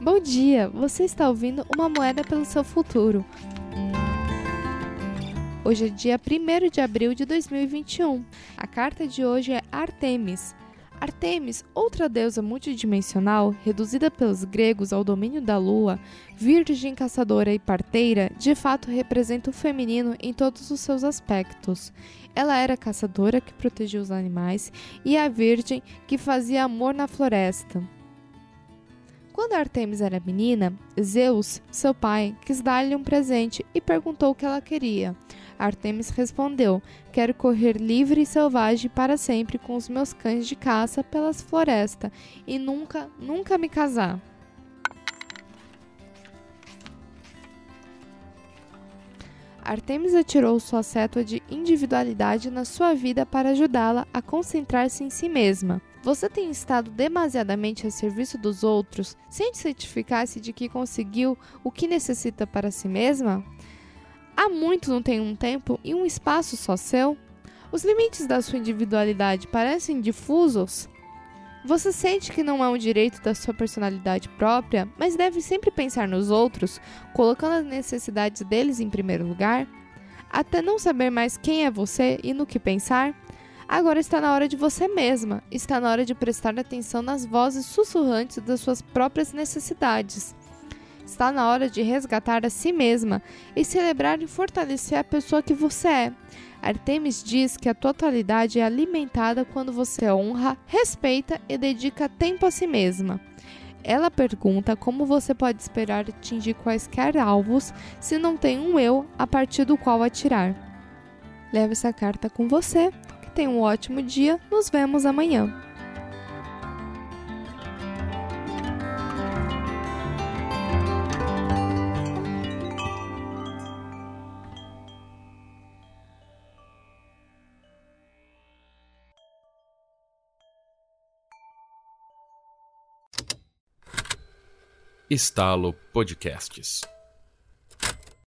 Bom dia! Você está ouvindo Uma Moeda pelo Seu Futuro. Hoje é dia 1 de abril de 2021. A carta de hoje é Artemis. Artemis, outra deusa multidimensional, reduzida pelos gregos ao domínio da lua, virgem, caçadora e parteira, de fato representa o feminino em todos os seus aspectos. Ela era a caçadora que protegia os animais e a virgem que fazia amor na floresta. Quando Artemis era menina, Zeus, seu pai, quis dar-lhe um presente e perguntou o que ela queria. Artemis respondeu: Quero correr livre e selvagem para sempre com os meus cães de caça pelas florestas e nunca, nunca me casar. Artemis atirou sua sétua de individualidade na sua vida para ajudá-la a concentrar-se em si mesma. Você tem estado demasiadamente a serviço dos outros sem certificar-se de que conseguiu o que necessita para si mesma? Há muito não tem um tempo e um espaço só seu? Os limites da sua individualidade parecem difusos? Você sente que não é um direito da sua personalidade própria, mas deve sempre pensar nos outros, colocando as necessidades deles em primeiro lugar? Até não saber mais quem é você e no que pensar? Agora está na hora de você mesma, está na hora de prestar atenção nas vozes sussurrantes das suas próprias necessidades. Está na hora de resgatar a si mesma e celebrar e fortalecer a pessoa que você é. Artemis diz que a totalidade é alimentada quando você honra, respeita e dedica tempo a si mesma. Ela pergunta como você pode esperar atingir quaisquer alvos se não tem um eu a partir do qual atirar. Leve essa carta com você tenha um ótimo dia. Nos vemos amanhã. Estalo Podcasts